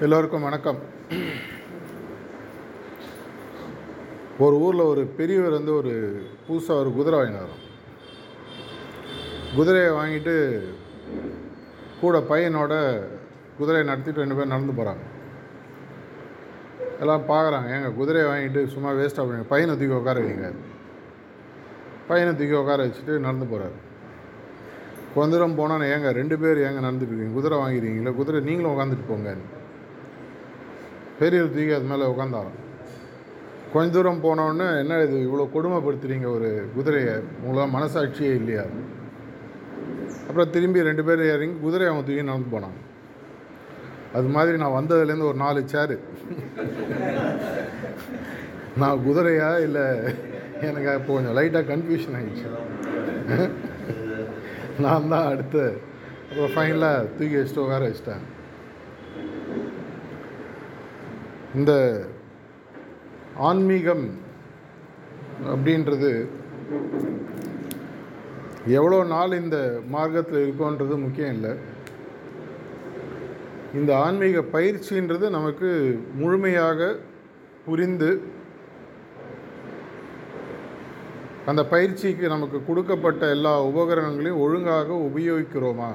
எல்லோருக்கும் வணக்கம். ஒரு ஊரில் ஒரு பெரியவர் வந்து ஒரு புதுசாக ஒரு குதிரை வாங்கினார் குதிரையை வாங்கிட்டு கூட பையனோட குதிரையை நடத்திட்டு ரெண்டு பேரும் நடந்து போகிறாங்க எல்லாம் பார்க்குறாங்க ஏங்க குதிரையை வாங்கிட்டு சும்மா வேஸ்ட்டாக பண்ணுங்க பையனை தூக்கி உட்கார வைங்க. பையனை தூக்கி உட்கார வச்சுட்டு நடந்து போகிறாரு கொஞ்ச தூரம் போனால் ஏங்க ரெண்டு பேர் ஏங்க நடந்துட்டு குதிரை வாங்கிருக்கீங்களா? குதிரை நீங்களும் உட்காந்துட்டு போங்க. பெரியவர் தூக்கி அது மேலே உட்காந்தாராம் கொஞ்ச தூரம் போனோடனே என்ன இது இவ்வளோ கொடுமைப்படுத்துறீங்க ஒரு குதிரையை? உங்களால் மனசாட்சியே இல்லையா? அப்புறம் திரும்பி ரெண்டு பேர் இறங்கி குதிரையை அவங்க தூக்கி நடந்து போனாங்க அது மாதிரி நான் வந்ததுலேருந்து ஒரு நாலு சேரு. நான் குதிரையா இல்லை எனக்கு இப்போ கொஞ்சம் லைட்டாக கன்ஃபியூஷன் ஆகிடுச்சு நான் தான் அடுத்து அப்புறம் ஃபைனலாக தூக்கி வச்சுட்டு உட்கார வச்சிட்டேன். இந்த ஆன்மீகம் அப்படின்றது எவ்வளோ நாள் இந்த மார்க்கத்தில் இருக்கோன்றது முக்கியம் இல்லை. இந்த ஆன்மீக பயிற்சின்றது நமக்கு முழுமையாக புரிந்து அந்த பயிற்சிக்கு நமக்கு கொடுக்கப்பட்ட எல்லா உபகரணங்களையும் ஒழுங்காக உபயோகிக்கிறோமா?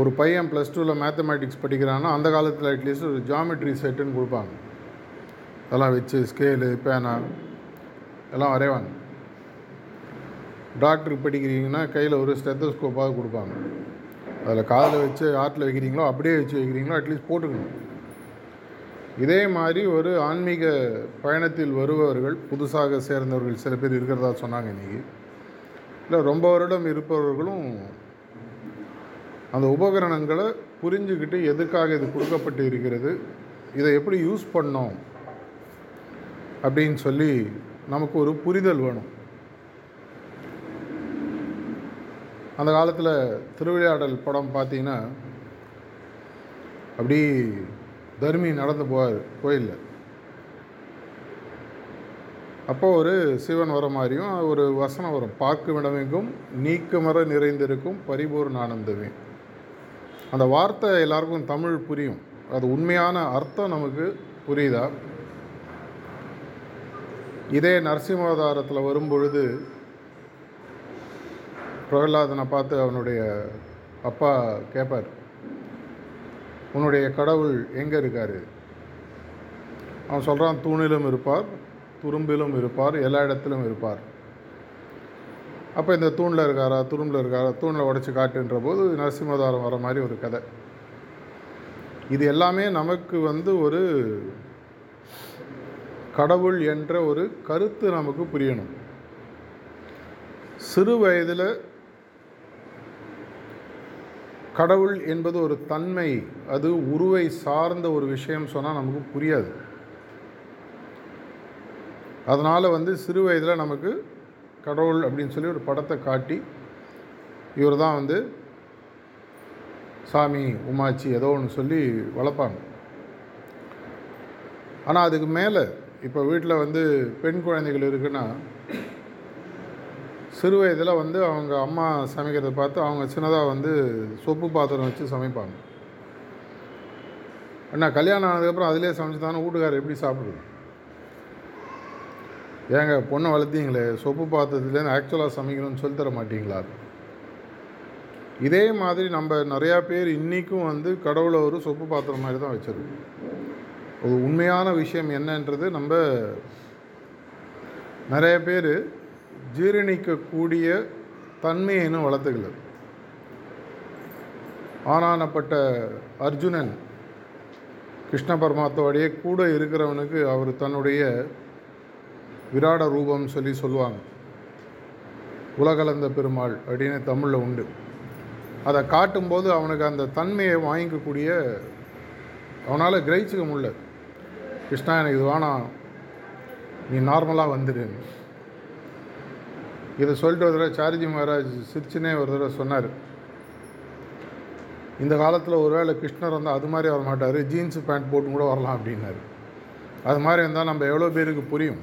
ஒரு பையன் ப்ளஸ் டூவில் மேத்தமேட்டிக்ஸ் படிக்கிறான்னா அந்த காலத்தில் அட்லீஸ்ட் ஒரு ஜாமெட்ரி செட்டுன்னு கொடுப்பாங்க. அதெல்லாம் வச்சு ஸ்கேலு பேனா எல்லாம் வரைவாங்க. டாக்டருக்கு படிக்கிறீங்கன்னா கையில் ஒரு ஸ்டெத்தோஸ்கோப்பாக கொடுப்பாங்க. அதில் காதில் வச்சு ஆட்டில் வைக்கிறீங்களோ அப்படியே வச்சு வைக்கிறீங்களோ அட்லீஸ்ட் போட்டுக்கணும். இதே மாதிரி ஒரு ஆன்மீக பயணத்தில் வருபவர்கள் புதுசாக சேர்ந்தவர்கள் சில பேர் இருக்கிறதா சொன்னாங்க இன்றைக்கி இல்லை ரொம்ப வருடம் இருப்பவர்களும் அந்த உபகரணங்களை புரிஞ்சுக்கிட்டு எதுக்காக இது கொடுக்கப்பட்டு இருக்கிறது இதை எப்படி யூஸ் பண்ணோம் அப்படின்னு சொல்லி நமக்கு ஒரு புரிதல் வேணும். அந்த காலத்தில் திருவிளையாடல் படம் பார்த்தீங்கன்னா அப்படி தர்மி நடந்து போவார் கோயிலில். அப்போ ஒரு சிவன் வர மாதிரியும் ஒரு வசனம் வரும். பார்க்கும் இடமெங்கும் நீக்கமர நிறைந்திருக்கும் பரிபூர்ண ஆனந்தமே. அந்த வார்த்தை எல்லாருக்கும் தமிழ் புரியும். அது உண்மையான அர்த்தம் நமக்கு புரியுதா? இதே நரசிம்மாவதாரத்தில் வரும்பொழுது பிரகலாதனை பார்த்து அவனுடைய அப்பா கேட்பார் உன்னுடைய கடவுள் எங்கே இருக்கார்? அவன் சொல்கிறான் தூணிலும் இருப்பார் துரும்பிலும் இருப்பார் எல்லா இடத்திலும் இருப்பார். அப்போ இந்த தூணில் இருக்காரா துரும்பில் இருக்காரா தூணில் உடச்சி காட்டுன்ற போது நரசிம்மதாரம் வர மாதிரி ஒரு கதை. இது எல்லாமே நமக்கு வந்து ஒரு கடவுள் என்ற ஒரு கருத்து நமக்கு புரியணும். சிறு வயதில் கடவுள் என்பது ஒரு தன்மை அது உருவை சார்ந்த ஒரு விஷயம் சொன்னால் நமக்கு புரியாது. அதனால் வந்து சிறு வயதில் நமக்கு கடவுள் அப்படின்னு சொல்லி ஒரு படத்தை காட்டி இவர் தான் வந்து சாமி உமாச்சி ஏதோ ஒன்று சொல்லி வளர்ப்பாங்க. ஆனால் அதுக்கு மேலே இப்போ வீட்டில் வந்து பெண் குழந்தைகள் இருக்குன்னா சிறு வயதில் வந்து அவங்க அம்மா சமைக்கிறத பார்த்து அவங்க சின்னதாக வந்து சொப்பு பாத்திரம் வச்சு சமைப்பாங்க. அண்ணா கல்யாணம் ஆனதுக்கப்புறம் அதிலே சமைச்சு தானே வீட்டுக்காரர் எப்படி சாப்பிடுது ஏங்க பொண்ணை வளர்த்தீங்களே சொப்பு பாத்திரத்துலேருந்து ஆக்சுவலாக சமைக்கணும்னு சொல்லி தர மாட்டீங்களா? இதே மாதிரி நம்ம நிறையா பேர் இன்றைக்கும் வந்து கடவுளை ஒரு சொப்பு பாத்திரம் மாதிரி தான் வச்சுருக்கோம். ஒரு உண்மையான விஷயம் என்னன்றது நம்ம நிறைய பேர் ஜீரணிக்கக்கூடிய தன்மையை இன்னும் வளர்த்துக்கல. ஆனானப்பட்ட அர்ஜுனன் கிருஷ்ண பரமாத்தோடைய கூட இருக்கிறவனுக்கு அவர் தன்னுடைய விராட ரூபம் சொல்லி சொல்லுவாங்க. உலகலந்த பெருமாள் அப்படின்னு தமிழில் உண்டு. அதை காட்டும்போது அவனுக்கு அந்த தன்மையை வாங்கிக்கக்கூடிய அவனால் கிரகிச்சிக்க முடியல. கிருஷ்ணா எனக்கு இது வேணாம். நீ நார்மலாக வந்துடுன்னு இதை சொல்லிட்டு ஒரு தடவை சாரிஜி மகாராஜ் சிரிச்சுனே ஒரு தடவை சொன்னார். இந்த காலத்தில் ஒருவேளை கிருஷ்ணர் வந்தால் அது மாதிரி வர மாட்டார் ஜீன்ஸு பேண்ட் போட்டு கூட வரலாம் அப்படின்னாரு. அது மாதிரி இருந்தால் நம்ம எவ்வளோ பேருக்கு புரியும்?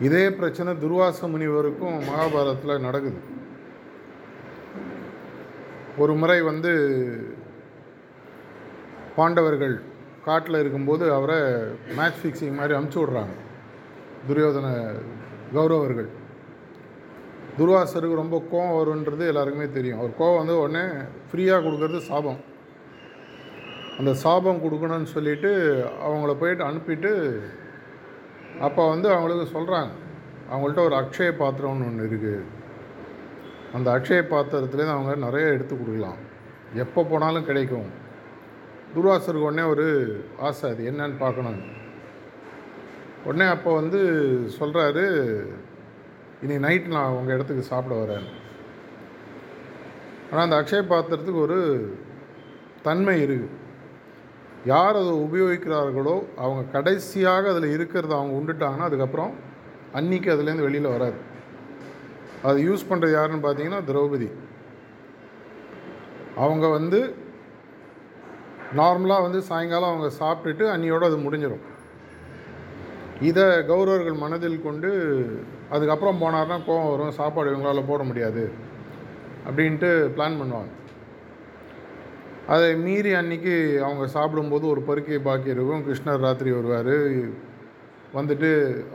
இதே பிரச்சனை துர்வாச முனிவருக்கும் மகாபாரதத்தில் நடக்குது. ஒரு முறை வந்து பாண்டவர்கள் காட்டில் இருக்கும்போது அவரை மேட்ச் ஃபிக்ஸிங் மாதிரி அமுச்சு விட்றாங்க. துரியோதன கௌரவர்கள். துர்வாசருக்கு ரொம்ப கோவம் வருன்றது எல்லாருக்குமே தெரியும். அவர் கோவம் வந்து உடனே ஃப்ரீயாக கொடுக்கறது சாபம். அந்த சாபம் கொடுக்கணும்னு சொல்லிட்டு அவங்கள போயிட்டு அனுப்பிட்டு அப்போ வந்து அவங்களுக்கு சொல்கிறாங்க அவங்கள்ட்ட ஒரு அக்ஷய பாத்திரம்னு ஒன்று இருக்குது அந்த அக்ஷய பாத்திரத்துலேருந்து அவங்க நிறைய எடுத்து கொடுக்கலாம். எப்போ போனாலும் கிடைக்கும். துர்வாசருக்கு உடனே ஒரு ஆசை அது என்னன்னு பார்க்கணும். உடனே அப்போ வந்து சொல்கிறாரு இன்றைக்கி நைட் நான் உங்கள் இடத்துக்கு சாப்பிட வரேன். ஆனால் அந்த அக்ஷய பாத்திரத்துக்கு ஒரு தன்மை இருக்குது யார் அதை உபயோகிக்கிறார்களோ அவங்க கடைசியாக அதில் இருக்கிறத அவங்க உண்டுட்டாங்கன்னா அதுக்கப்புறம் அன்னைக்கு அதுலேருந்து வெளியில் வராது. அது யூஸ் பண்ணுறது யாருன்னு பார்த்தீங்கன்னா திரௌபதி. அவங்க வந்து நார்மலாக வந்து சாயங்காலம் அவங்க சாப்பிட்டுட்டு அன்னியோடு அது முடிஞ்சிடும் இதை கௌரவர்கள் மனதில் கொண்டு அதுக்கப்புறம் போனார்னா கோவம் வரும் சாப்பாடு இவங்களால் போட முடியாது அப்படின்ட்டு பிளான் பண்ணுவாங்க. அதை மீறி அன்னைக்கு அவங்க சாப்பிடும்போது ஒரு பருக்கை பாக்கி இருக்கும். கிருஷ்ணர் ராத்திரி வருவார். வந்துட்டு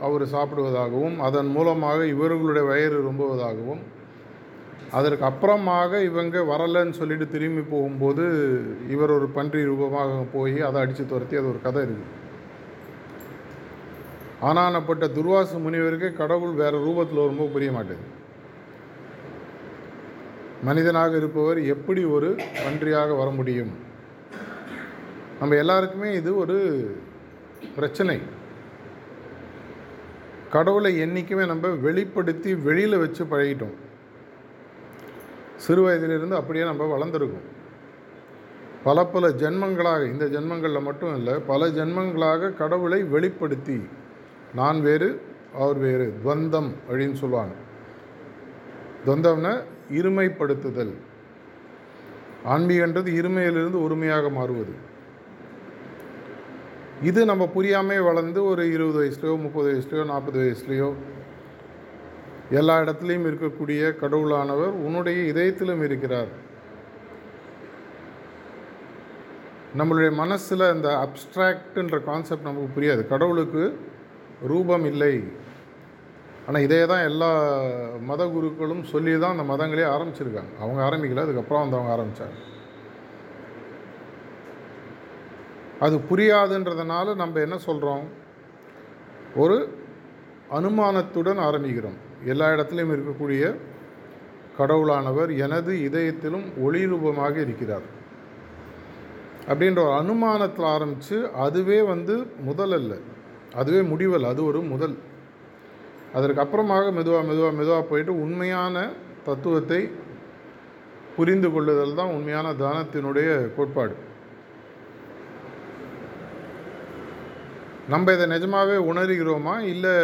அவர் சாப்பிடுவதாகவும் அதன் மூலமாக இவர்களுடைய வயிறு ரொம்புவதாகவும் அதற்கு அப்புறமாக இவங்க வரலைன்னு சொல்லிட்டு திரும்பி போகும்போது இவர் ஒரு பன்றி ரூபமாக போய் அதை அடித்து துரத்தி அது ஒரு கதை இருக்குது. ஆனானப்பட்ட துர்வாசு முனிவருக்கு கடவுள் வேறு ரூபத்தில் வரும்போது புரிய மாட்டேது மனிதனாக இருப்பவர் எப்படி ஒரு பன்றியாக வர முடியும்? நம்ம எல்லாருக்குமே இது ஒரு பிரச்சனை. கடவுளை என்றைக்குமே நம்ம வெளிப்படுத்தி வெளியில் வச்சு பழகிட்டோம். சிறு வயதிலிருந்து அப்படியே நம்ம வளர்ந்துருக்கோம். பல பல ஜென்மங்களாக இந்த ஜென்மங்களில் மட்டும் இல்லை பல ஜென்மங்களாக கடவுளை வெளிப்படுத்தி நான் வேறு அவர் வேறு. துவந்தம் அப்படின்னு சொல்லுவாங்க. துவந்தம்னா இருமைப்படுத்துதல். ஆன்மீகன்றது இருமையிலிருந்து ஒருமையாக மாறுவது. இது நம்ம புரியாமல் வளர்ந்து ஒரு இருபது வயசுலையோ முப்பது வயசுலையோ நாற்பது வயசுலையோ எல்லா இடத்துலையும் இருக்கக்கூடிய கடவுளானவர் உன்னுடைய இதயத்திலும் இருக்கிறார். நம்மளுடைய மனசில் இந்த அப்ட்ராக்டுன்ற கான்செப்ட் நமக்கு புரியாது. கடவுளுக்கு ரூபம் இல்லை ஆனால் இதே தான் எல்லா மத குருக்களும் சொல்லி தான் அந்த மதங்களே ஆரம்பிச்சிருக்காங்க. அவங்க ஆரம்பிக்கல அதுக்கப்புறம் வந்து அவங்க ஆரம்பித்தாங்க அது புரியாதுன்றதுனால நம்ம என்ன சொல்கிறோம் ஒரு அனுமானத்துடன் ஆரம்பிக்கிறோம். எல்லா இடத்துலையும் இருக்கக்கூடிய கடவுளானவர் எனது இதயத்திலும் ஒளி ரூபமாக இருக்கிறார். அப்படின்ற ஒரு அனுமானத்தில் ஆரம்பித்து அதுவே வந்து முதல் அல்ல. அதுவே முடிவல் அது ஒரு முதல். அதற்கு அப்புறமாக மெதுவாக மெதுவாக மெதுவாக போயிட்டு உண்மையான தத்துவத்தை புரிந்து கொள்ளுதல் தான் உண்மையான தானத்தினுடைய கோட்பாடு. நம்ம இதை நிஜமாகவே உணர்கிறோமா? இல்லை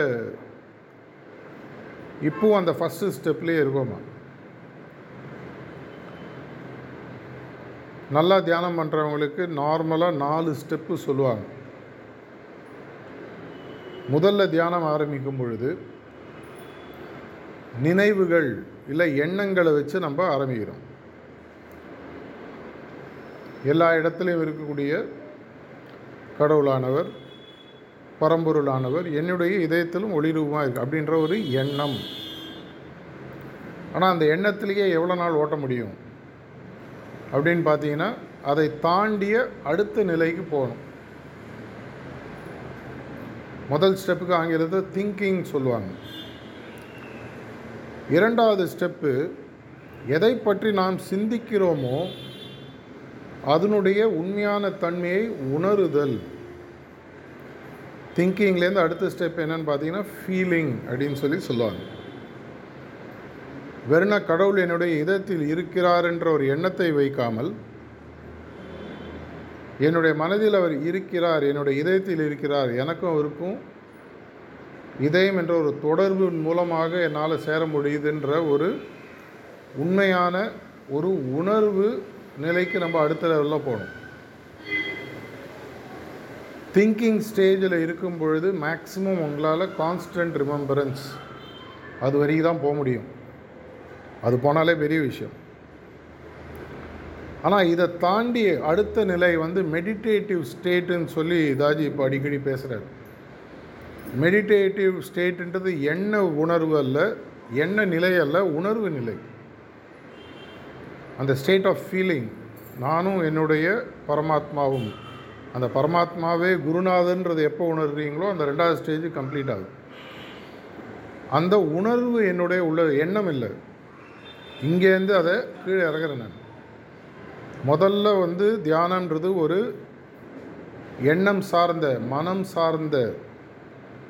இப்போவும் அந்த ஃபஸ்ட்டு ஸ்டெப்லேயே இருக்கோமா? நல்லா தியானம் பண்ணுறவங்களுக்கு நார்மலாக நாலு ஸ்டெப்பு சொல்லுவாங்க. முதல்ல தியானம் ஆரம்பிக்கும் பொழுது நினைவுகள் இல்லை எண்ணங்களை வச்சு நம்ம ஆரம்பிக்கிறோம். எல்லா இடத்துலையும் இருக்கக்கூடிய கடவுளானவர் பரம்பொருளானவர் என்னுடைய இதயத்திலும் ஒளிரூபமாக இருக்குது அப்படின்ற ஒரு எண்ணம். ஆனால் அந்த எண்ணத்திலேயே எவ்வளோ நாள் ஓட்ட முடியும்? அப்படின்னு பார்த்தீங்கன்னா அதை தாண்டிய அடுத்த நிலைக்கு போகணும். முதல் ஸ்டெப்புக்கு ஆங்கிலத்தில் திங்கிங் சொல்லுவாங்க. இரண்டாவது ஸ்டெப்பு எதை பற்றி நாம் சிந்திக்கிறோமோ அதனுடைய உண்மையான தன்மையை உணருதல். திங்கிங்லேருந்து அடுத்த ஸ்டெப் என்னன்னு பார்த்தீங்கன்னா ஃபீலிங் அப்படின்னு சொல்லி சொல்லுவாங்க. வெறுன கடவுள் என்னுடைய இதத்தில் இருக்கிறார் என்ற ஒரு எண்ணத்தை வைக்காமல் என்னுடைய மனதில் அவர் இருக்கிறார் என்னுடைய இதயத்தில் இருக்கிறார் எனக்கும் அவருக்கும் இதயம் என்ற ஒரு தொடர்பின் மூலமாக என்னால் சேர முடியுதுன்ற ஒரு உண்மையான ஒரு உணர்வு நிலைக்கு நம்ம அடுத்த லெவலில் போகணும். திங்கிங் ஸ்டேஜில் இருக்கும் பொழுது மேக்ஸிமம் உங்களால் கான்ஸ்டன்ட் ரிமெம்பரன்ஸ் அது வரைக்கும் தான் போக முடியும். அது போனாலே பெரிய விஷயம். ஆனால் இதை தாண்டி அடுத்த நிலை வந்து மெடிடேட்டிவ் ஸ்டேட்டுன்னு சொல்லி தாஜி இப்போ அடிக்கடி பேசுகிறார் மெடிடேட்டிவ் ஸ்டேட்டுன்றது எண்ண உணர்வு அல்ல எண்ண நிலை அல்ல உணர்வு நிலை. அந்த ஸ்டேட் ஆஃப் ஃபீலிங் நானும் என்னுடைய பரமாத்மாவும். அந்த பரமாத்மாவே குருநாதன்றது எப்போ உணர்றீங்களோ அந்த ரெண்டாவது ஸ்டேஜ் கம்ப்ளீட் ஆகுது அந்த உணர்வு என்னுடைய உள்ள எண்ணம் இல்லை. இங்கேருந்து அதை கீழே இறங்குறேன் நான். முதல்ல வந்து தியானன்றது ஒரு எண்ணம் சார்ந்த மனம் சார்ந்த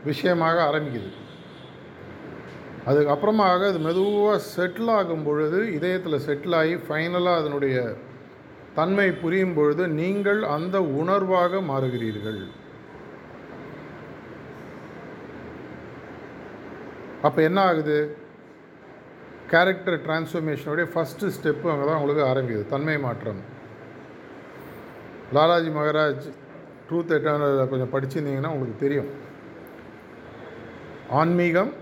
விஷயமாக ஆரம்பிக்குது. அதுக்கப்புறமாக அது மெதுவாக செட்டில் ஆகும் பொழுது இதயத்தில் செட்டில் ஆகி ஃபைனலாக அதனுடைய தன்மை புரியும் பொழுது நீங்கள் அந்த உணர்வாக மாறுகிறீர்கள். அப்போ என்ன ஆகுது? கேரக்டர் டிரான்ஸ்ஃபர்மேஷனுடைய ஃபஸ்ட்டு ஸ்டெப்பு அங்கே தான் உங்களுக்கு ஆரம்பிக்குது. தன்மை மாற்றம். லாலாஜி மகராஜ் ட்ரூத் எட்டர்னல் கொஞ்சம் படிச்சிருந்தீங்கன்னா உங்களுக்கு தெரியும். ஆன்மீகம்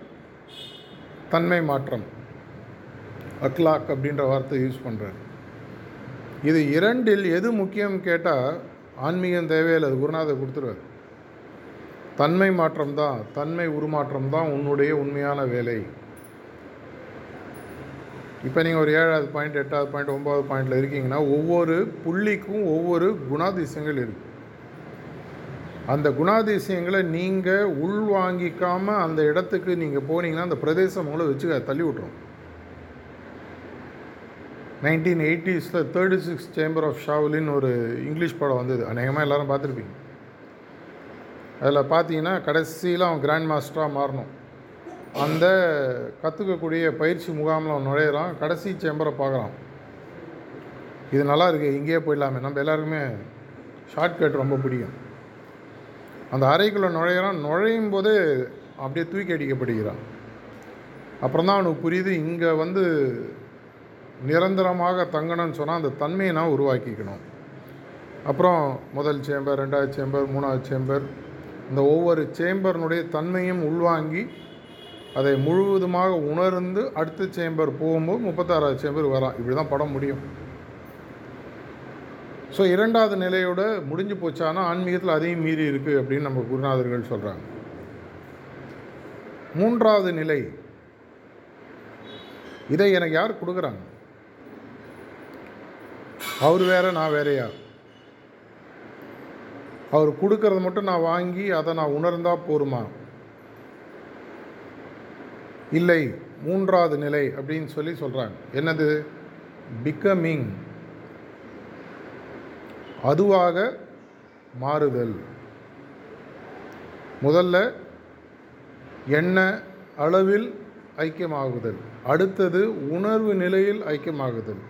தன்மை மாற்றம். அக்லாக் அப்படின்ற வார்த்தை யூஸ் பண்ணுறாரு இது இரண்டில் எது முக்கியம் கேட்டால் ஆன்மீகம் தேவையில்லை அது குருநாதர் கொடுத்துருவார். தன்மை மாற்றம் தான் தன்மை உருமாற்றம் தான் உன்னுடைய உண்மையான வேலை. இப்போ நீங்கள் ஒரு ஏழாவது பாயிண்ட் எட்டாவது பாயிண்ட் ஒம்பதாவது பாயிண்டில் இருக்கீங்கன்னா ஒவ்வொரு புள்ளிக்கும் ஒவ்வொரு குணாதிசயங்கள் இருக்குது அந்த குணாதிசயங்களை நீங்கள் உள்வாங்கிக்காமல் அந்த இடத்துக்கு நீங்கள் போனீங்கன்னா அந்த பிரதேசம் உங்களை வச்சு தள்ளி விட்ரும் nineteen எயிட்டிஸில் thirty six chamber of Shaolin ஒரு இங்கிலீஷ் படம் வந்தது. அநேகமாக எல்லோரும் பார்த்துருப்பீங்க. அதில் பார்த்தீங்கன்னா கடைசியில் அவன் கிராண்ட் மாஸ்டராக மாறணும். அந்த கற்றுக்கக்கூடிய பயிற்சி முகாமில் அவன் நுழையிறான். கடைசி சேம்பரை பார்க்குறான். இது நல்லா இருக்குது இங்கேயே போயிடலாமே. நம்ம எல்லாருக்குமே ஷார்ட்கட் ரொம்ப பிடிக்கும். அந்த அறைக்குள்ளே நுழையிறான். நுழையும் போது அப்படியே தூக்கி அடிக்கப்படுகிறான். அப்புறம் தான் அவனுக்கு புரியுது இங்கே வந்து நிரந்தரமாக தங்கணும்னு சொன்னால் அந்த தன்மையை நான் உருவாக்கிக்கணும். அப்புறம் முதல் சேம்பர் ரெண்டாவது சேம்பர் மூணாவது சேம்பர் இந்த ஒவ்வொரு சேம்பர்னுடைய தன்மையும் உள்வாங்கி அதை முழுவதுமாக உணர்ந்து அடுத்த சேம்பர் போகும்போது முப்பத்தாறாவது சேம்பர் வரான் இப்படி தான் படம் முடியும். ஸோ இரண்டாவது நிலையோட முடிஞ்சு போச்சானா ஆன்மீகத்தில் அதையும் மீறி இருக்குது அப்படின்னு நம்ம குருநாதர்கள் சொல்கிறாங்க மூன்றாவது நிலை. இதை எனக்கு யார் கொடுக்குறாங்க? அவர் வேற நான் வேறையா? அவர் கொடுக்கறத மட்டும் நான் வாங்கி அதை நான் உணர்ந்தால் போருமா? இல்லை மூன்றாவது நிலை அப்படின்னு சொல்லி சொல்கிறாங்க என்னது? பிகமிங் அதுவாக மாறுதல். முதல்ல எண்ண அளவில் ஐக்கியமாகுதல். அடுத்தது உணர்வு நிலையில் ஐக்கியமாகுதல்.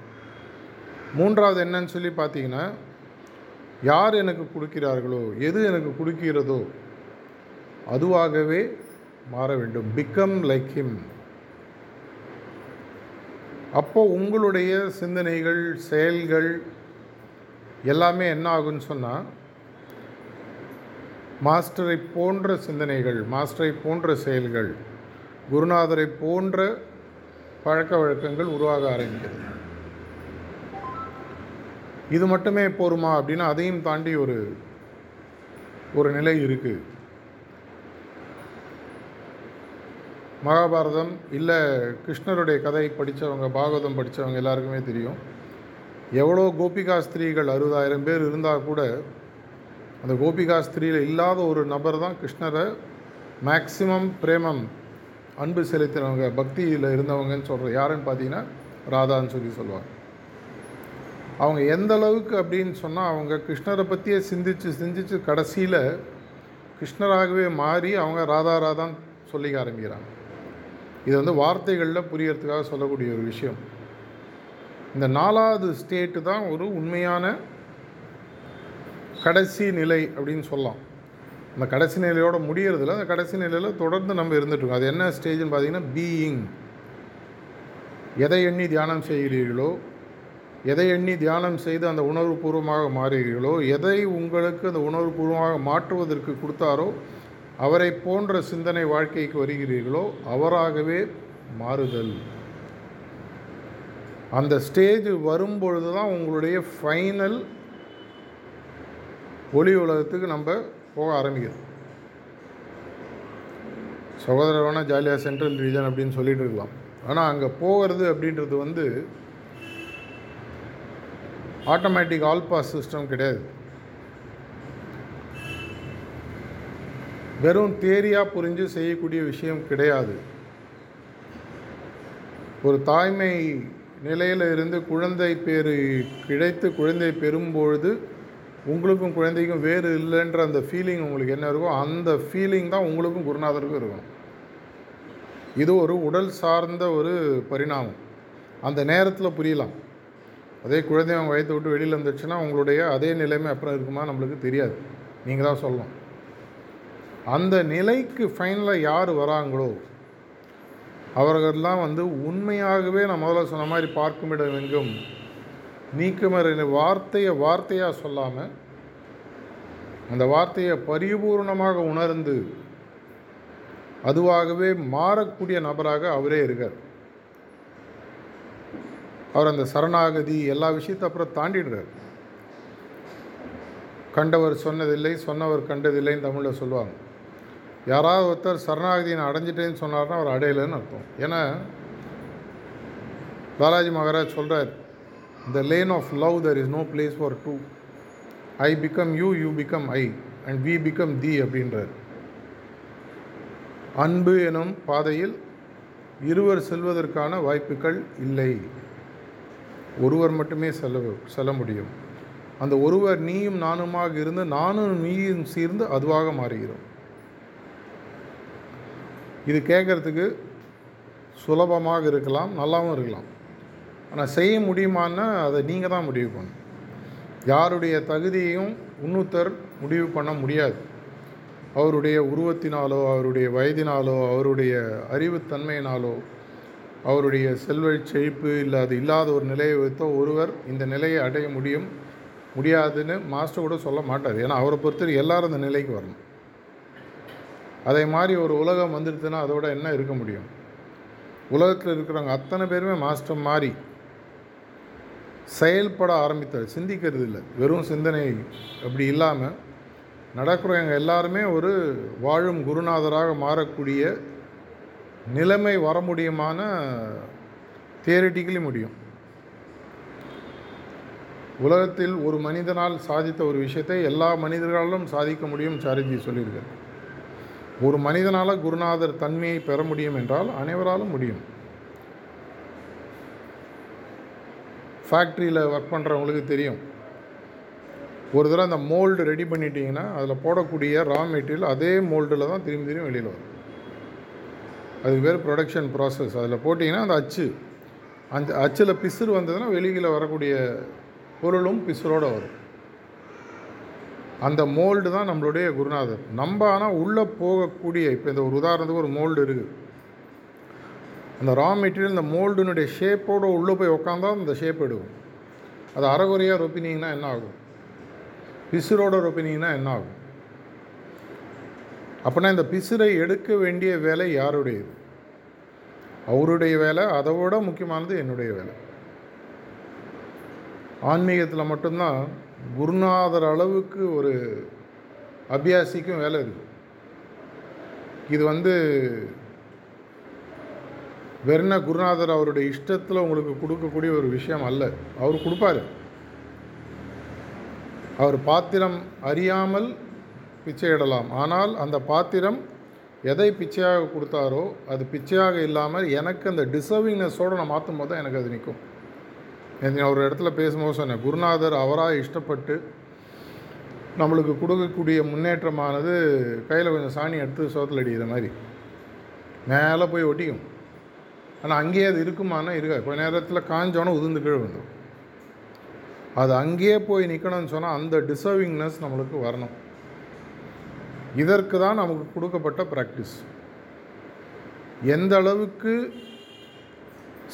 மூன்றாவது என்னன்னு சொல்லி பார்த்தீங்கன்னா யார் எனக்கு கொடுக்கிறார்களோ எது எனக்கு கொடுக்கிறதோ அதுவாகவே மாற வேண்டும். பிகம் லைக் ஹிம் அப்போ உங்களுடைய சிந்தனைகள் செயல்கள் எல்லாமே என்ன ஆகுன்னு சொன்னால் மாஸ்டரை போன்ற சிந்தனைகள் மாஸ்டரை போன்ற செயல்கள் குருநாதரை போன்ற பழக்க வழக்கங்கள் உருவாக ஆரம்பிக்கிறது இது மட்டுமே போருமா அப்படின்னா அதையும் தாண்டி ஒரு ஒரு நிலை இருக்குது மகாபாரதம் இல்லை கிருஷ்ணருடைய கதை படித்தவங்க பாகவதம் படித்தவங்க எல்லாருக்குமே தெரியும். எவ்வளோ கோபிகா ஸ்திரீகள் அறுபதாயிரம் பேர் இருந்தால் கூட அந்த கோபிகா ஸ்திரீயில் இல்லாத ஒரு நபர் தான் கிருஷ்ணரை மேக்சிமம் பிரேமம் அன்பு செலுத்தினவங்க பக்தியில் இருந்தவங்கன்னு சொல்கிற யாருன்னு பார்த்தீங்கன்னா ராதான்னு சொல்லி சொல்லுவாங்க. அவங்க எந்த அளவுக்கு அப்படின்னு சொன்னால் அவங்க கிருஷ்ணரை பற்றியே சிந்திச்சு சிந்திச்சு கடைசியில் கிருஷ்ணராகவே மாறி அவங்க ராதா ராதான்னு சொல்லிக்க ஆரம்பிக்கிறாங்க. இது வந்து வார்த்தைகளில் புரியறதுக்காக சொல்லக்கூடிய ஒரு விஷயம். இந்த நாலாவது ஸ்டேட்டு தான் ஒரு உண்மையான கடைசி நிலை அப்படின்னு சொல்லலாம். அந்த கடைசி நிலையோட முடியறதில்ல. அந்த கடைசி நிலையில் தொடர்ந்து நம்ம இருந்துகிட்ருக்கோம் அது என்ன ஸ்டேஜ்னு பார்த்தீங்கன்னா பீயிங் எதை எண்ணி தியானம் செய்கிறீர்களோ எதை எண்ணி தியானம் செய்து அந்த உணர்வுபூர்வமாக மாறுகிறீர்களோ எதை உங்களுக்கு அந்த உணர்வுபூர்வமாக மாற்றுவதற்கு கொடுத்தாரோ அவரை போன்ற சிந்தனை வாழ்க்கைக்கு வருகிறீர்களோ அவராகவே மாறுதல். அந்த ஸ்டேஜ் வரும்பொழுது தான் உங்களுடைய ஃபைனல் ஒளி உலகத்துக்கு நம்ம போக ஆரம்பிக்கிறோம். சகோதரர் வேணால் ஜாலியாக சென்ட்ரல் ரீஜன் அப்படின்னு சொல்லிட்டு இருக்கலாம். ஆனால் அங்கே போகிறது அப்படின்றது வந்து ஆட்டோமேட்டிக் ஆல் பாஸ் சிஸ்டம் கிடையாது. வெறும் தேரியாக புரிஞ்சு செய்யக்கூடிய விஷயம் கிடையாது. ஒரு தாய்மை நிலையில் இருந்து குழந்தை பேர் கிடைத்து குழந்தை பெறும்பொழுது உங்களுக்கும் குழந்தைக்கும் வேறு இல்லைன்ற அந்த ஃபீலிங் உங்களுக்கு என்ன இருக்கோ அந்த ஃபீலிங் தான் உங்களுக்கும் குருநாதருக்கும் இருக்கும் இது ஒரு உடல் சார்ந்த ஒரு பரிணாமம். அந்த நேரத்தில் புரியலாம். அதே குழந்தை அவங்க வயத்தை விட்டு வெளியில் வந்துச்சுன்னா உங்களுடைய அதே நிலைமை அப்புறம் இருக்குமா? நம்மளுக்கு தெரியாது. நீங்கள் தான் சொல்லணும். அந்த நிலைக்கு ஃபைனலாக யார் வராங்களோ அவர்கள்லாம் வந்து உண்மையாகவே நான் முதல்ல சொன்ன மாதிரி பார்க்குமிடம் எங்கும்? நீக்கமற வார்த்தையை வார்த்தையாக சொல்லாமல் அந்த வார்த்தையை பரிபூர்ணமாக உணர்ந்து அதுவாகவே மாறக்கூடிய நபராக அவரே இருக்கார். அவர் அந்த சரணாகதி எல்லா விஷயத்தை அப்புறம் தாண்டிடுறார். கண்டவர் சொன்னதில்லை சொன்னவர் கண்டதில்லைன்னு தமிழில் சொல்லுவாங்க. யாராவது ஒருத்தர் சரணாகதியை நான் அடைஞ்சிட்டேன்னு சொன்னார்னா அவர் அடையலைன்னு அர்த்தம். ஏன்னா பாலாஜி மகாராஜ் சொல்கிறார் the lane of love there is no place for two I become you you become I and we become the அப்படின்றார். அன்பு எனும் பாதையில் இருவர் செல்வதற்கான வாய்ப்புகள் இல்லை. ஒருவர் மட்டுமே செல்ல செல்ல முடியும். அந்த ஒருவர் நீயும் நானுமாக இருந்து நானும் நீயும் சேர்ந்து அதுவாக மாறுகிறோம். இது கேட்குறதுக்கு சுலபமாக இருக்கலாம் நல்லாவும் இருக்கலாம். ஆனால் செய்ய முடியுமான்னா அதை நீங்கள் தான் முடிவு பண்ணணும். யாருடைய தகுதியையும் இன்னொருத்தர் முடிவு பண்ண முடியாது. அவருடைய உருவத்தினாலோ அவருடைய வயதினாலோ அவருடைய அறிவுத்தன்மையினாலோ அவருடைய செல்வ செழிப்பு இல்லை அது இல்லாத ஒரு நிலையை வைத்தோ ஒருவர் இந்த நிலையை அடைய முடியும் முடியாதுன்னு மாஸ்டர் கூட சொல்ல மாட்டார். ஏன்னா அவரை பொறுத்தவரை எல்லாரும் அந்த நிலைக்கு வரணும். அதே மாதிரி ஒரு உலகம் வந்துடுதுன்னா அதோட என்ன இருக்க முடியும்? உலகத்தில் இருக்கிறவங்க அத்தனை பேருமே மாஸ்டர் மாறி செயல்பட ஆரம்பித்தார். சிந்திக்கிறது இல்லை. வெறும் சிந்தனை அப்படி இல்லாமல் நடக்கிறவங்க எல்லாருமே ஒரு வாழும் குருநாதராக மாறக்கூடிய நிலைமை வர முடியுமான தியரிட்டிக்கலி முடியும். உலகத்தில் ஒரு மனிதனால் சாதித்த ஒரு விஷயத்தை எல்லா மனிதர்களாலும் சாதிக்க முடியும் சாரிஜி சொல்லியிருக்கேன் ஒரு மனிதனால் குருநாதர் தன்மையை பெற முடியும் என்றால் அனைவராலும் முடியும். ஃபேக்ட்ரியில் ஒர்க் பண்ணுறவங்களுக்கு தெரியும். ஒரு தடவை அந்த மோல்டு ரெடி பண்ணிட்டீங்கன்னா அதில் போடக்கூடிய ரா மெட்டீரியல் அதே மோல்டில் தான் திரும்பி திரும்பி வெளியில் வரும். அதுக்கு பேர் ப்ரொடக்ஷன் ப்ராசஸ் அதில் போட்டிங்கன்னா அந்த அச்சு. அந்த அச்சில் பிசுறு வந்ததுன்னா வெளியில் வரக்கூடிய பொருளும் பிசுரோடு வரும். அந்த மோல்டு தான் நம்மளுடைய குருநாதர். நம்ம ஆனால் உள்ளே போகக்கூடிய இப்போ இந்த ஒரு உதாரணத்துக்கு ஒரு மோல்டு இருக்குது அந்த ரா மெட்டீரியல் இந்த மோல்டுனுடைய ஷேப்போடு உள்ளே போய் உக்காந்தா அந்த ஷேப் எடுக்கும். அது அறகுறையாக ரொப்பினீங்கன்னா என்ன ஆகும்? பிசுரோட ரொப்பினீங்கன்னா என்ன ஆகும்? அப்படின்னா இந்த பிசுரை எடுக்க வேண்டிய வேலை யாருடையது? அவருடைய வேலை அதை விட முக்கியமானது என்னுடைய வேலை. ஆன்மீகத்தில் மட்டும்தான் குருநாதர் அளவுக்கு ஒரு அபியாசிக்கும் வேலை இருக்குது இது வந்து வெறுன குருநாதர் அவருடைய இஷ்டத்தில் உங்களுக்கு கொடுக்கக்கூடிய ஒரு விஷயம் அல்ல. அவர் கொடுப்பாரு. அவர் பாத்திரம் அறியாமல் பிச்சையிடலாம். ஆனால் அந்த பாத்திரம் எதை பிச்சையாக கொடுத்தாரோ அது பிச்சையாக இல்லாமல் எனக்கு அந்த டிசர்விங்னஸோடு நான் மாற்றும் போது தான் எனக்கு அது நிற்கும் நான் ஒரு இடத்துல பேசும்போது சொன்னேன் குருநாதர் அவராக இஷ்டப்பட்டு நம்மளுக்கு கொடுக்கக்கூடிய முன்னேற்றமானது கையில் கொஞ்சம் சாணி எடுத்து சோத்தில் அடிக்கிற மாதிரி. மேலே போய் ஒட்டிக்கும். ஆனால் அங்கேயே அது இருக்குமானா இருக்காது. கொஞ்ச நேரத்தில் காஞ்சோன்னே உதிர்ந்து கீழே வந்துடும் அது அங்கேயே போய் நிற்கணும்னு சொன்னால் அந்த டிசர்விங்னஸ் நம்மளுக்கு வரணும். இதற்கு தான் நமக்கு கொடுக்கப்பட்ட ப்ராக்டிஸ் எந்த அளவுக்கு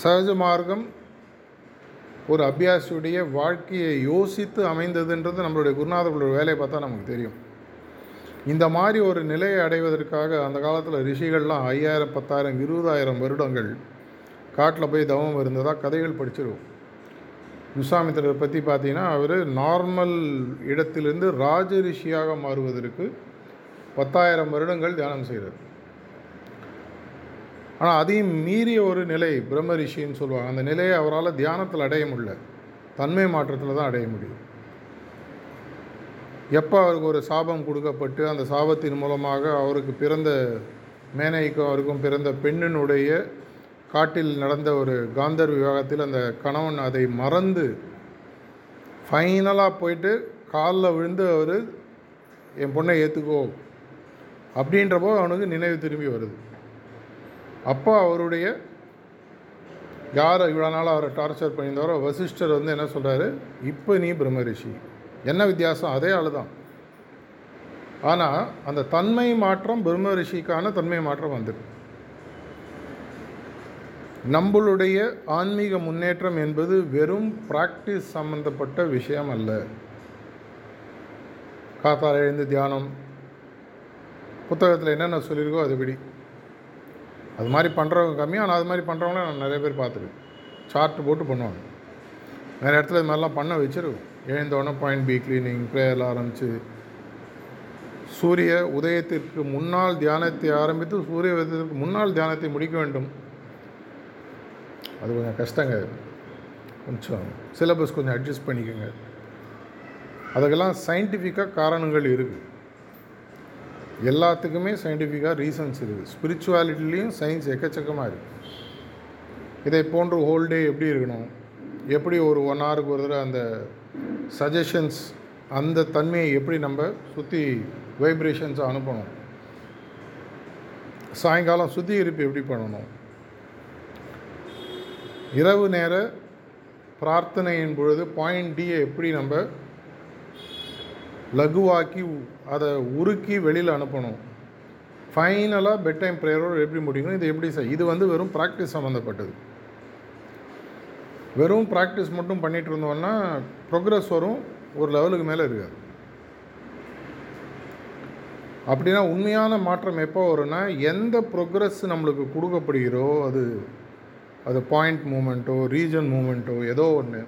சகஜ மார்க்கம் ஒரு அபியாசியுடைய வாழ்க்கையை யோசித்து அமைந்ததுன்றது நம்மளுடைய குருநாதர்களுடைய வேலையை பார்த்தா நமக்கு தெரியும். இந்த மாதிரி ஒரு நிலையை அடைவதற்காக அந்த காலத்தில் ரிஷிகள்லாம் ஐயாயிரம் பத்தாயிரம் இருபதாயிரம் வருடங்கள் காட்டில் போய் தவம் இருந்ததாக கதைகள் படிச்சிருவோம். விஸ்வாமித்திரரை பற்றி பார்த்தீங்கன்னா அவர் நார்மல் இடத்திலிருந்து ராஜ ரிஷியாக மாறுவதற்கு பத்தாயிரம் வருடங்கள் தியானம் செய்கிறார் ஆனால் அதையும் மீறிய ஒரு நிலை பிரம்ம ரிஷின்னு சொல்லுவாங்க. அந்த நிலையை அவரால் தியானத்தில் அடைய முடியல. தன்மை மாற்றத்தில் தான் அடைய முடியும். எப்போ அவருக்கு ஒரு சாபம் கொடுக்கப்பட்டு அந்த சாபத்தின் மூலமாக அவருக்கு பிறந்த மேனைக்கும் அவருக்கும் பிறந்த பெண்ணினுடைய காட்டில் நடந்த ஒரு காந்தர் விவாகத்தில் அந்த கணவன் அதை மறந்து ஃபைனலாக போயிட்டு காலில் விழுந்து அவர் என் பொண்ணை ஏற்றுக்கோ அப்படின்றப்போ அவனுக்கு நினைவு திரும்பி வருது. அப்போ அவருடைய யார் இவ்வளோ நாள் அவரை டார்ச்சர் பண்ணியிருந்தாரோ வசிஷ்டர் வந்து என்ன சொல்கிறாரு இப்போ நீ பிரம்மரிஷி. என்ன வித்தியாசம்? அதே ஆள் தான். ஆனால் அந்த தன்மை மாற்றம் பிரம்ம ரிஷிக்கான தன்மை மாற்றம் வந்துடும் நம்மளுடைய ஆன்மீக முன்னேற்றம் என்பது வெறும் ப்ராக்டிஸ் சம்பந்தப்பட்ட விஷயம் அல்ல. காத்தால் எழுந்து தியானம். புத்தகத்தில் என்னென்ன சொல்லியிருக்கோ அதுபடி அது மாதிரி பண்ணுறவங்க கம்மி ஆனால் அது மாதிரி பண்ணுறவங்கள நான் நிறைய பேர் பார்த்துருக்கேன். சார்ட்டு போட்டு பண்ணுவாங்க. நிறைய இடத்துல இது மாதிரிலாம் பண்ண வச்சிருக்கோம். எழுந்தோடனே பாயிண்ட் பி க்ளீனிங் ப்ரேயரில் ஆரம்பித்து சூரிய உதயத்திற்கு முன்னால் தியானத்தை ஆரம்பித்து சூரிய உதயத்திற்கு முன்னால் தியானத்தை முடிக்க வேண்டும். அது கொஞ்சம் கஷ்டங்க. கொஞ்சம் சிலபஸ் கொஞ்சம் அட்ஜஸ்ட் பண்ணிக்கோங்க. அதுக்கெல்லாம் சயின்டிஃபிக்காக காரணங்கள் இருக்குது எல்லாத்துக்குமே சயின்டிஃபிக்காக ரீசன்ஸ் இருக்குது. ஸ்பிரிச்சுவாலிட்டிலையும் சயின்ஸ் எக்கச்சக்கமாக இருக்குது இதை போன்று ஹோல் டே எப்படி இருக்கணும்? எப்படி ஒரு ஒன் ஹவருக்கு ஒரு தடவை அந்த சஜஷன்ஸ் அந்த தன்மையை எப்படி நம்ம சுற்றி வைப்ரேஷன்ஸை அனுப்பணும்? சாயங்காலம் சுத்திகரிப்பு எப்படி பண்ணணும்? இரவு நேர பிரார்த்தனையின் பொழுது பாயிண்ட் டியை எப்படி நம்ம லகுவாக்கி அதை உருக்கி வெளியில் அனுப்பணும். ஃபைனலாக பெட் டைம் ப்ரேயரோடு எப்படி முடிக்கணும்? இது எப்படி செய்? இது வந்து வெறும் ப்ராக்டிஸ் சம்மந்தப்பட்டது வெறும் ப்ராக்டிஸ் மட்டும் பண்ணிகிட்டு இருந்தோம்னா ப்ரோக்ரஸ் வரும் ஒரு லெவலுக்கு மேலே இருக்காது. அப்படின்னா உண்மையான மாற்றம் எப்போ வரும்னா எந்த ப்ரோக்ரஸ் நம்மளுக்கு கொடுக்கப்படுகிறோ அது அது பாயிண்ட் மூமெண்ட்டோ ரீஜன் மூமெண்ட்டோ ஏதோ ஒன்று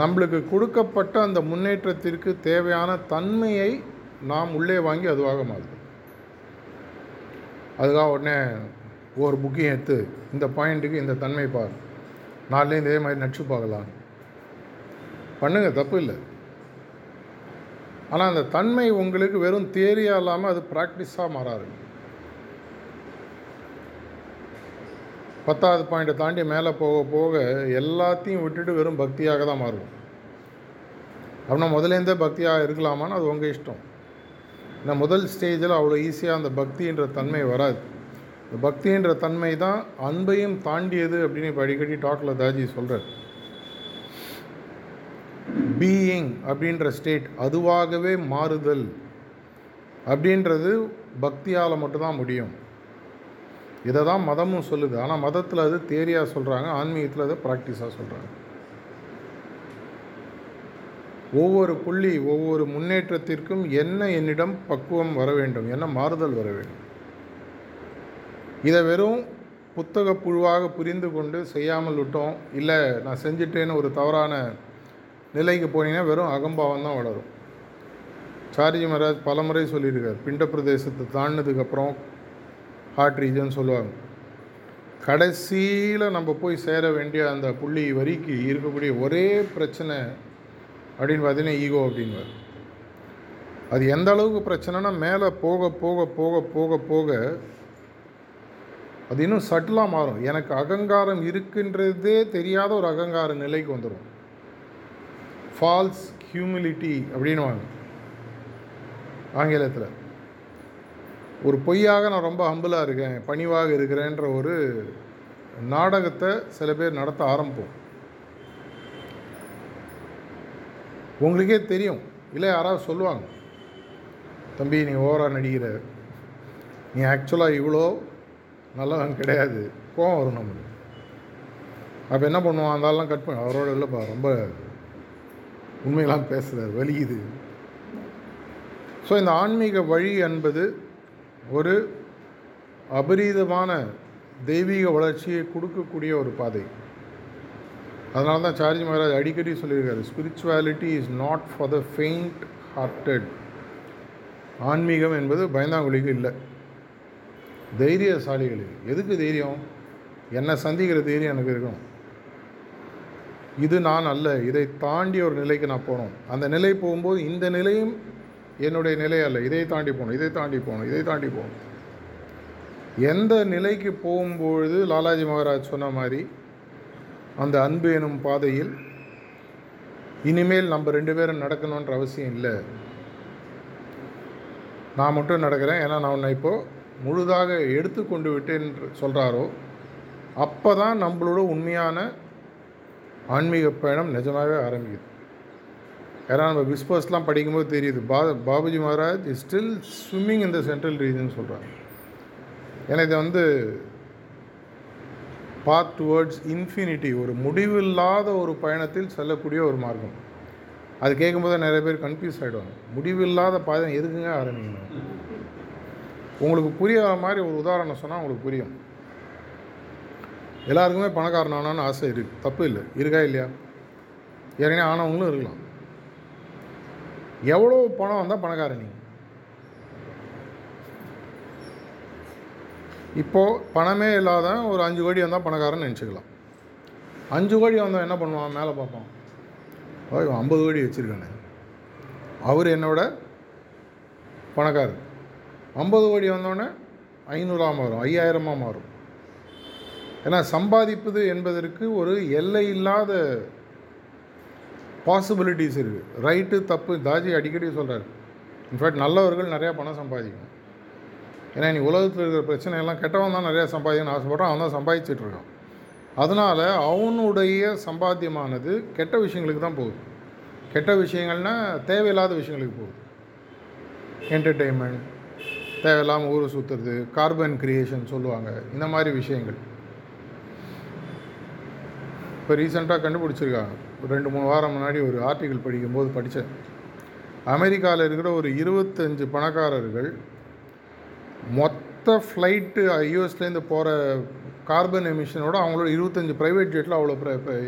நம்மளுக்கு கொடுக்கப்பட்ட அந்த முன்னேற்றத்திற்கு தேவையான தன்மையை நாம் உள்ளே வாங்கி அதுவாக மாறுது. அதுக்காக உடனே ஒரு புக்கையும் எடுத்து இந்த பாயிண்ட்டுக்கு இந்த தன்மை பார் நாலுலேயும் இதே மாதிரி நடிச்சு பார்க்கலாம். பண்ணுங்கள் தப்பு இல்லை. ஆனால் அந்த தன்மை உங்களுக்கு வெறும் தேரியாக இல்லாமல் அது ப்ராக்டிஸாக மாறாது. பத்தாவது பாயிண்ட்டை தாண்டி மேலே போக போக எல்லாத்தையும் விட்டுட்டு வெறும் பக்தியாக தான் மாறும் அப்படின்னா முதலேருந்தே பக்தியாக இருக்கலாமான்னு அது உங்கள் இஷ்டம். இந்த முதல் ஸ்டேஜில் அவ்வளோ ஈஸியாக அந்த பக்தின்ற தன்மை வராது. இந்த பக்தின்ற தன்மை தான் அன்பையும் தாண்டியது அப்படின்னு இப்போ அடிக்கடி டாக்கில் தாஜி சொல்கிறார் பீயிங் அப்படின்ற ஸ்டேட் அதுவாகவே மாறுதல் அப்படின்றது பக்தியால் மட்டும்தான் முடியும். இதை தான் மதமும் சொல்லுது. ஆனால் மதத்தில் அது தேரியாக சொல்கிறாங்க ஆன்மீகத்தில் அதை ப்ராக்டிஸாக சொல்கிறாங்க ஒவ்வொரு புள்ளி ஒவ்வொரு முன்னேற்றத்திற்கும் என்ன என்னிடம் பக்குவம் வர வேண்டும்? என்ன மாறுதல் வர வேண்டும்? இதை வெறும் புத்தக புழுவாக புரிந்து கொண்டு செய்யாமல் விட்டோம். இல்லை நான் செஞ்சிட்டேன்னு ஒரு தவறான நிலைக்கு போனீங்கன்னா வெறும் அகம்பாவம் தான் வளரும். சாரிஜி மகாராஜ் பலமுறை சொல்லியிருக்கார் பிண்ட பிரதேசத்தை தாண்டினதுக்கப்புறம் ஹார்ட் ரீஜன் சொல்லுவாங்க. கடைசியில் நம்ம போய் சேர வேண்டிய அந்த புள்ளி வரிக்கு இருக்கக்கூடிய ஒரே பிரச்சனை அப்படின்னு பார்த்தீங்கன்னா ஈகோ அப்படின்வார் அது எந்த அளவுக்கு பிரச்சனைனா மேலே போக போக போக போக போக அது இன்னும் சட்டிலாக மாறும். எனக்கு அகங்காரம் இருக்குன்றதே தெரியாத ஒரு அகங்கார நிலைக்கு வந்துடும் ஃபால்ஸ் ஹியூமிலிட்டி அப்படின்வாங்க ஆங்கிலத்தில். ஒரு பொய்யாக நான் ரொம்ப ஹம்பிளாக இருக்கேன் பணிவாக இருக்கிறேன்ற ஒரு நாடகத்தை சில பேர் நடத்த ஆரம்பிப்போம். உங்களுக்கே தெரியும் இல்லை யாராவது சொல்லுவாங்க தம்பி நீ ஓவராக நடிக்கிற. நீ ஆக்சுவலாக இவ்வளோ நல்லவன் கிடையாது. கோவம் வரும் நம்மளுக்கு. அப்போ என்ன பண்ணுவான்? அந்தாலாம் கட் பண்ண அவரோட இல்லைப்பா ரொம்ப உண்மையெல்லாம் பேசுகிறார் வலிக்குது. ஸோ இந்த ஆன்மீக வழி என்பது ஒரு அபரீதமான தெய்வீக வளர்ச்சியை கொடுக்கக்கூடிய ஒரு பாதை. அதனால தான் சார்ஜி மகாராஜ் அடிக்கடி சொல்லியிருக்காரு spirituality is not for the faint hearted ஆன்மீகம் என்பது பயந்தாங்குழிக்கு இல்லை. தைரியசாலிகளுக்கு எதுக்கு தைரியம்? என்னை சந்திக்கிற தைரியம் எனக்கு இருக்கும் இது நான் அல்ல. இதை தாண்டி ஒரு நிலைக்கு நான் போகணும். அந்த நிலை போகும்போது இந்த நிலையும் என்னுடைய நிலை அல்ல. இதை தாண்டி போகணும் இதை தாண்டி போகணும் இதை தாண்டி போகணும். எந்த நிலைக்கு போகும்பொழுது லாலாஜி மகாராஜ் சொன்ன மாதிரி அந்த அன்பு எனும் பாதையில் இனிமேல் நம்ம ரெண்டு பேரும் நடக்கணுன்ற அவசியம் இல்லை. நான் மட்டும் நடக்கிறேன். ஏன்னா நான் உன்னை இப்போது முழுதாக எடுத்துக்கொண்டு விட்டேன் சொல்கிறாரோ அப்போ தான் நம்மளோட உண்மையான ஆன்மீக பயணம் நிஜமாகவே ஆரம்பிக்குது. ஏன்னா நம்ம விஸ்வாஸ்லாம் படிக்கும்போது தெரியுது. பா Babuji Maharaj is still swimming இந்த சென்ட்ரல் ரீஜன் சொல்கிறாங்க ஏன்னா இதை வந்து பாத் டுவர்ட்ஸ் இன்ஃபினிட்டி ஒரு முடிவில்லாத ஒரு பயணத்தில் செல்லக்கூடிய ஒரு மார்க்கம். அது கேட்கும்போது நிறைய பேர் கன்ஃபியூஸ் ஆகிடுவாங்க முடிவில்லாத பாதை எதுக்குங்க ஆரம்பிக்கணும்? உங்களுக்கு புரியாத மாதிரி ஒரு உதாரணம் சொன்னால் உங்களுக்கு புரியும். எல்லாருக்குமே பணக்காரன் ஆனான்னு ஆசை இருக்குது தப்பு இல்லை. இருக்கா இல்லையா? ஏற்கனவே ஆனவங்களும் இருக்கலாம். எவ்வளோ பணம் வந்தால் பணக்காரன் நீங்கள் இப்போது பணமே இல்லாத ஒரு அஞ்சு கோடி வந்தால் பணக்காரன் நினச்சிக்கலாம். அஞ்சு கோடி வந்தால் என்ன பண்ணுவான்? மேலே பார்ப்பான். ஓ ஐம்பது கோடி வச்சுருக்கானே. அவர் என்னோட பணக்காரர். ஐம்பது கோடி வந்தோடனே ஐநூறாக மாறும் ஐயாயிரமாக மாறும். ஏன்னா சம்பாதிப்பது என்பதற்கு ஒரு எல்லை இல்லாத பாசிபிலிட்டிஸ் இருக்குது ரைட்டு தப்பு தாஜி அடிக்கடி சொல்கிறார் இன்ஃபேக்ட் நல்லவர்கள் நிறையா பணம் சம்பாதிக்கணும். ஏன்னா நீ உலகத்தில் இருக்கிற பிரச்சனை எல்லாம் கெட்டவன் தான் நிறையா சம்பாதிக்கணும்னு ஆசைப்பட்றான். அவன் தான் சம்பாதிச்சிட்ருக்கான் அதனால் அவனுடைய சம்பாத்தியமானது கெட்ட விஷயங்களுக்கு தான் போகுது. கெட்ட விஷயங்கள்னால் தேவையில்லாத விஷயங்களுக்கு போகுது. என்டர்டெயின்மெண்ட் தேவையில்லாமல் ஊர் சுற்றுறது கார்பன் கிரியேஷன் சொல்லுவாங்க. இந்த மாதிரி விஷயங்கள். இப்போ ரீசெண்டாக கண்டுபிடிச்சிருக்காங்க. ரெண்டு மூணு வாரம் முன்னாடி ஒரு ஆர்டிக்கிள் படிக்கும்போது படித்தேன். அமெரிக்காவில் இருக்கிற ஒரு இருபத்தஞ்சு பணக்காரர்கள் மொத்த ஃப்ளைட்டு யூஎஸ்லேருந்து போகிற கார்பன் எமிஷனோட அவங்களோட இருபத்தஞ்சி ப்ரைவேட் ஜெட்டில் அவ்வளோ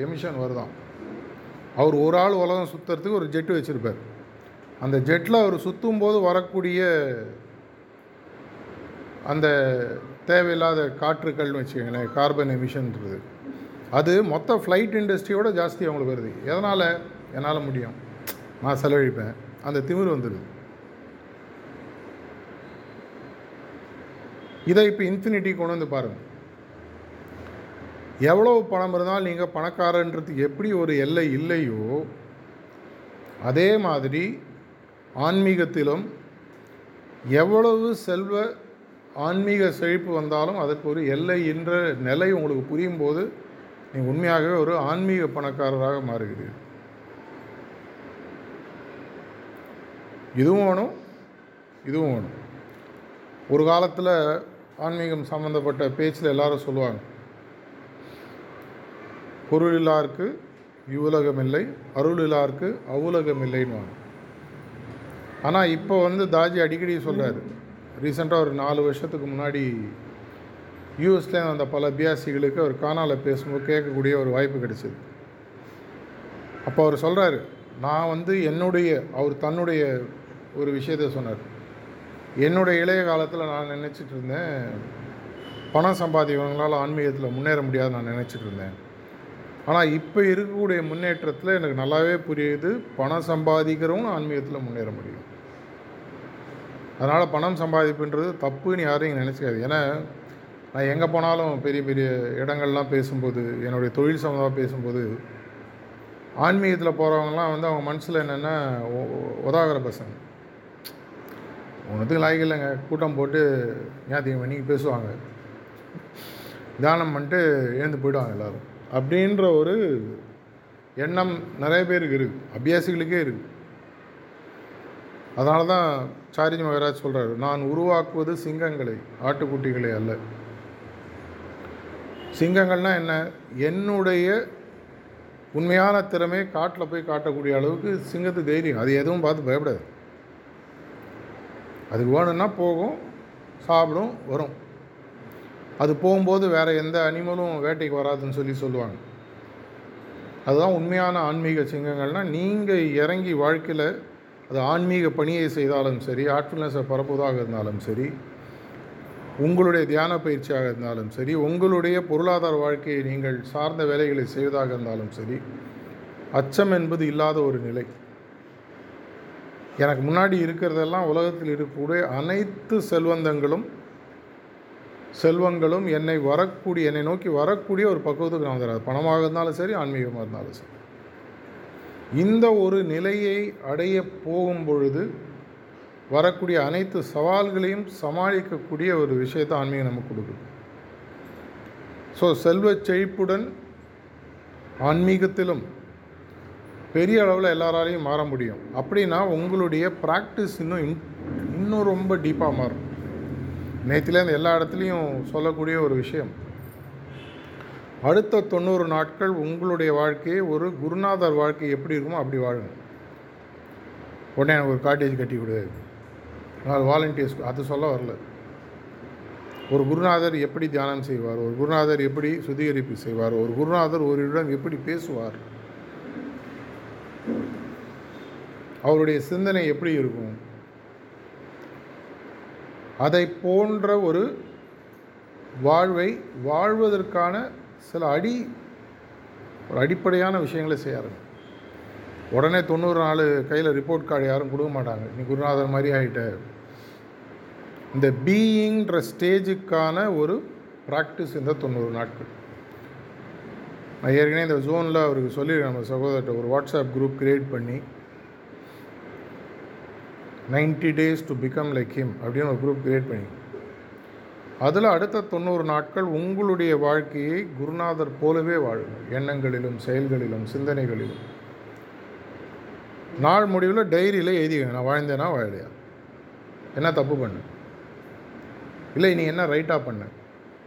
எமிஷன் வருதான் அவர் ஒரு ஆள் உலகம் சுற்றுறதுக்கு ஒரு ஜெட்டு வச்சுருப்பார். அந்த ஜெட்டில் அவர் சுற்றும் போது வரக்கூடிய அந்த தேவையில்லாத காற்றுக்கள்னு வச்சுக்கோங்களேன் கார்பன் எமிஷன்ன்றது அது மொத்த ஃப்ளைட் இண்டஸ்ட்ரியோட ஜாஸ்தி அவங்களுக்கு வருது. எதனால்? என்னால் முடியும். நான் செலவழிப்பேன். அந்த திமிர் வந்துடுது இதை இப்போ இன்ஃபினிட்டி கொண்டு வந்து பாருங்கள் எவ்வளோ பணம் இருந்தாலும் நீங்கள் பணக்காரன்றதுக்கு எப்படி ஒரு எல்லை இல்லையோ அதே மாதிரி ஆன்மீகத்திலும் எவ்வளவு செல்வ ஆன்மீக செழிப்பு வந்தாலும் அதற்கு ஒரு எல்லை என்ற நிலை உங்களுக்கு புரியும் போது நீ உண்மையாகவே ஒரு ஆன்மீக பணக்காரராக மாறுகிறீர்கள் இதுவும் வேணும் இதுவும் வேணும். ஒரு காலத்தில் ஆன்மீகம் சம்மந்தப்பட்ட பேச்சில் எல்லாரும் சொல்லுவாங்க பொருள் இல்லாருக்கு இவ்வுலகம் இல்லை அருள் இல்லாருக்கு அவ்வுலகம் இல்லைன்னு ஆனால் இப்போ வந்து தாஜி அடிக்கடி சொல்கிறார் ரீசெண்டாக ஒரு நாலு வருஷத்துக்கு முன்னாடி யூஎஸ்லேருந்து வந்த பல அபியாசிகளுக்கு அவர் காணால் பேசும்போது கேட்கக்கூடிய ஒரு வாய்ப்பு கிடைச்சிது. அப்போ அவர் சொல்கிறாரு நான் வந்து என்னுடைய அவர் தன்னுடைய ஒரு விஷயத்த சொன்னார். என்னுடைய இளைய காலத்தில் நான் நினச்சிட்டு இருந்தேன் பணம் சம்பாதிக்கிறவங்களால் ஆன்மீகத்தில் முன்னேற முடியாது நான் நினச்சிட்டு இருந்தேன். ஆனால் இப்போ இருக்கக்கூடிய முன்னேற்றத்தில் எனக்கு நல்லாவே புரியுது பணம் சம்பாதிக்கிறவங்க ஆன்மீகத்தில் முன்னேற முடியும். அதனால் பணம் சம்பாதிப்புன்றது தப்புன்னு யாரும் நினச்சிக்காது ஏன்னா நான் எங்கே போனாலும் பெரிய பெரிய இடங்கள்லாம் பேசும்போது என்னுடைய தொழில் சம்மந்தமாக பேசும்போது ஆன்மீகத்தில் போகிறவங்கலாம் வந்து அவங்க மனசில் என்னென்னா உதாகிற பசங்க. ஒன்றுத்துக்கு லாய்க்கு இல்லைங்க. கூட்டம் போட்டு ஞாத்தியம் பண்ணி பேசுவாங்க. தியானம் பண்ணிட்டு எழுந்து போயிடுவாங்க எல்லோரும். அப்படின்ற ஒரு எண்ணம் நிறைய பேருக்கு இருக்குது அபியாசிகளுக்கே இருக்குது அதனால தான் சாரிஜி மகராஜ் சொல்கிறாரு நான் உருவாக்குவது சிங்கங்களை ஆட்டுக்குட்டிகளை அல்ல. சிங்கங்கள்னால் என்ன? என்னுடைய உண்மையான திறமையை காட்டில் போய் காட்டக்கூடிய அளவுக்கு சிங்கத்து தைரியம். அது எதுவும் பார்த்து பயப்படாது. அதுக்கு வேணும்னா போகும் சாப்பிடும் வரும். அது போகும்போது வேறு எந்த அனிமலும் வேட்டைக்கு வராதுன்னு சொல்லி சொல்லுவாங்க. அதுதான் உண்மையான ஆன்மீக சிங்கங்கள்னால் நீங்கள் இறங்கி வாழ்க்கையில் அது ஆன்மீக பணியை செய்தாலும் சரி ஆர்ட்ஃபுல்னஸை பரப்புவதாக இருந்தாலும் சரி உங்களுடைய தியான பயிற்சியாக இருந்தாலும் சரி உங்களுடைய பொருளாதார வாழ்க்கையை நீங்கள் சார்ந்த வேலைகளை செய்வதாக இருந்தாலும் சரி அச்சம் என்பது இல்லாத ஒரு நிலை. எனக்கு முன்னாடி இருக்கிறதெல்லாம் உலகத்தில் இருக்கக்கூடிய அனைத்து செல்வந்தங்களும் செல்வங்களும் என்னை வரக்கூடிய என்னை நோக்கி வரக்கூடிய ஒரு பக்குவத்துக்கு நான் வந்துடுறது பணமாக இருந்தாலும் சரி ஆன்மீகமாக இருந்தாலும் சரி. இந்த ஒரு நிலையை அடைய போகும் பொழுது வரக்கூடிய அனைத்து சவால்களையும் சமாளிக்கக்கூடிய ஒரு விஷயத்தை ஆன்மீகம் நமக்கு கொடுக்குது. ஸோ செல்வ செழிப்புடன் ஆன்மீகத்திலும் பெரிய அளவில் எல்லாராலையும் மாற முடியும். அப்படின்னா உங்களுடைய ப்ராக்டிஸ் இன்னும் இன் இன்னும் ரொம்ப டீப்பாக மாறும். நேற்றுலேருந்து எல்லா இடத்துலையும் சொல்லக்கூடிய ஒரு விஷயம். அடுத்த தொண்ணூறு நாட்கள் உங்களுடைய வாழ்க்கையை ஒரு குருநாதர் வாழ்க்கை எப்படி இருக்குமோ அப்படி வாழுங்க. உடனே எனக்கு ஒரு காட்டேஜ் கட்டி கொடு. ஆனால் வாலண்டியர்ஸ் அது சொல்ல வரல. ஒரு குருநாதர் எப்படி தியானம் செய்வார்? ஒரு குருநாதர் எப்படி சுத்திகரிப்பு செய்வார்? ஒரு குருநாதர் ஒருவரிடம் எப்படி பேசுவார்? அவருடைய சிந்தனை எப்படி இருக்கும்? அதை போன்ற ஒரு வாழ்வை வாழ்வதற்கான சில அடி ஒரு அடிப்படையான விஷயங்களை செய்யாருங்க உடனே தொண்ணூறு நாள் கையில் ரிப்போர்ட் கார்டு யாரும் கொடுக்க மாட்டாங்க. நீ குருநாதர் மாதிரி ஆகிட்ட இந்த பீயிங்கிற ஸ்டேஜுக்கான ஒரு ப்ராக்டிஸ் இந்த தொண்ணூறு நாட்கள். நான் ஏற்கனவே இந்த ஜோனில் அவருக்கு சொல்லியிருக்கேன். நம்ம சகோதரர்கிட்ட ஒரு வாட்ஸ்அப் குரூப் க்ரியேட் பண்ணி ninety days to become like him அப்படின்னு ஒரு குரூப் க்ரியேட் பண்ணி. அதில் அடுத்த தொண்ணூறு நாட்கள் உங்களுடைய வாழ்க்கையை குருநாதர் போலவே வாழுங்க எண்ணங்களிலும் செயல்களிலும் சிந்தனைகளிலும். நாள் முடிவில் டைரியில் எழுதிக்கங்க. நான் வாழ்ந்தேனா வாழலையா என்ன தப்பு பண்ணு? இல்லை நீ என்ன ரைட்டாக பண்ண?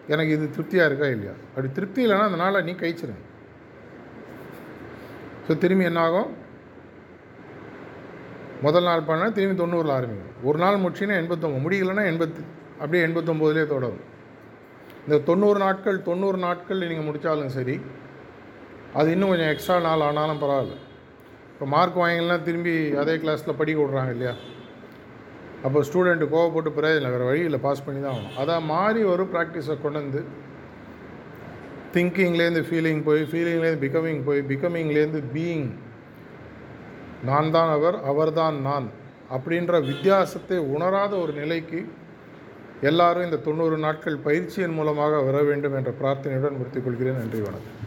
எனக்கு இது திருப்தியாக இருக்கா இல்லையா? அப்படி திருப்தி இல்லைன்னா அந்த நாளை நீ கழிச்சிரு. ஸோ திரும்பி என்ன ஆகும்? முதல் நாள் பண்ண திரும்பி தொண்ணூறில் ஆரம்பிக்கும். ஒரு நாள் முடிச்சுன்னா எண்பத்தொம்பது முடியலைன்னா எண்பத்து அப்படியே எண்பத்தொம்போதுலேயே தொடரும். இந்த தொண்ணூறு நாட்கள் தொண்ணூறு நாட்கள் நீங்கள் முடித்தாலும் சரி அது இன்னும் கொஞ்சம் எக்ஸ்ட்ரா நாள் ஆனாலும் பரவாயில்ல. இப்போ மார்க் வாங்கலாம் திரும்பி அதே கிளாஸில் படிக்க விட்றாங்க இல்லையா? அப்போ ஸ்டூடெண்ட்டு கோவப்பட்டு பிரயோஜனம் வேறு வழியில் பாஸ் பண்ணி தான் ஆகணும். அதை மாதிரி ஒரு ப்ராக்டிஸை கொண்டு வந்து திங்கிங்லேருந்து ஃபீலிங் போய் ஃபீலிங்லேருந்து பிகமிங் போய் பிகமிங்லேருந்து பீயிங் நான் தான் அவர் அவர்தான் நான் அப்படின்ற வித்தியாசத்தை உணராத ஒரு நிலைக்கு எல்லாரும் இந்த தொண்ணூறு நாட்கள் பயிற்சியின் மூலமாக வர வேண்டும் என்ற பிரார்த்தனையுடன் முடித்துக் கொள்கிறேன். நன்றி வணக்கம்.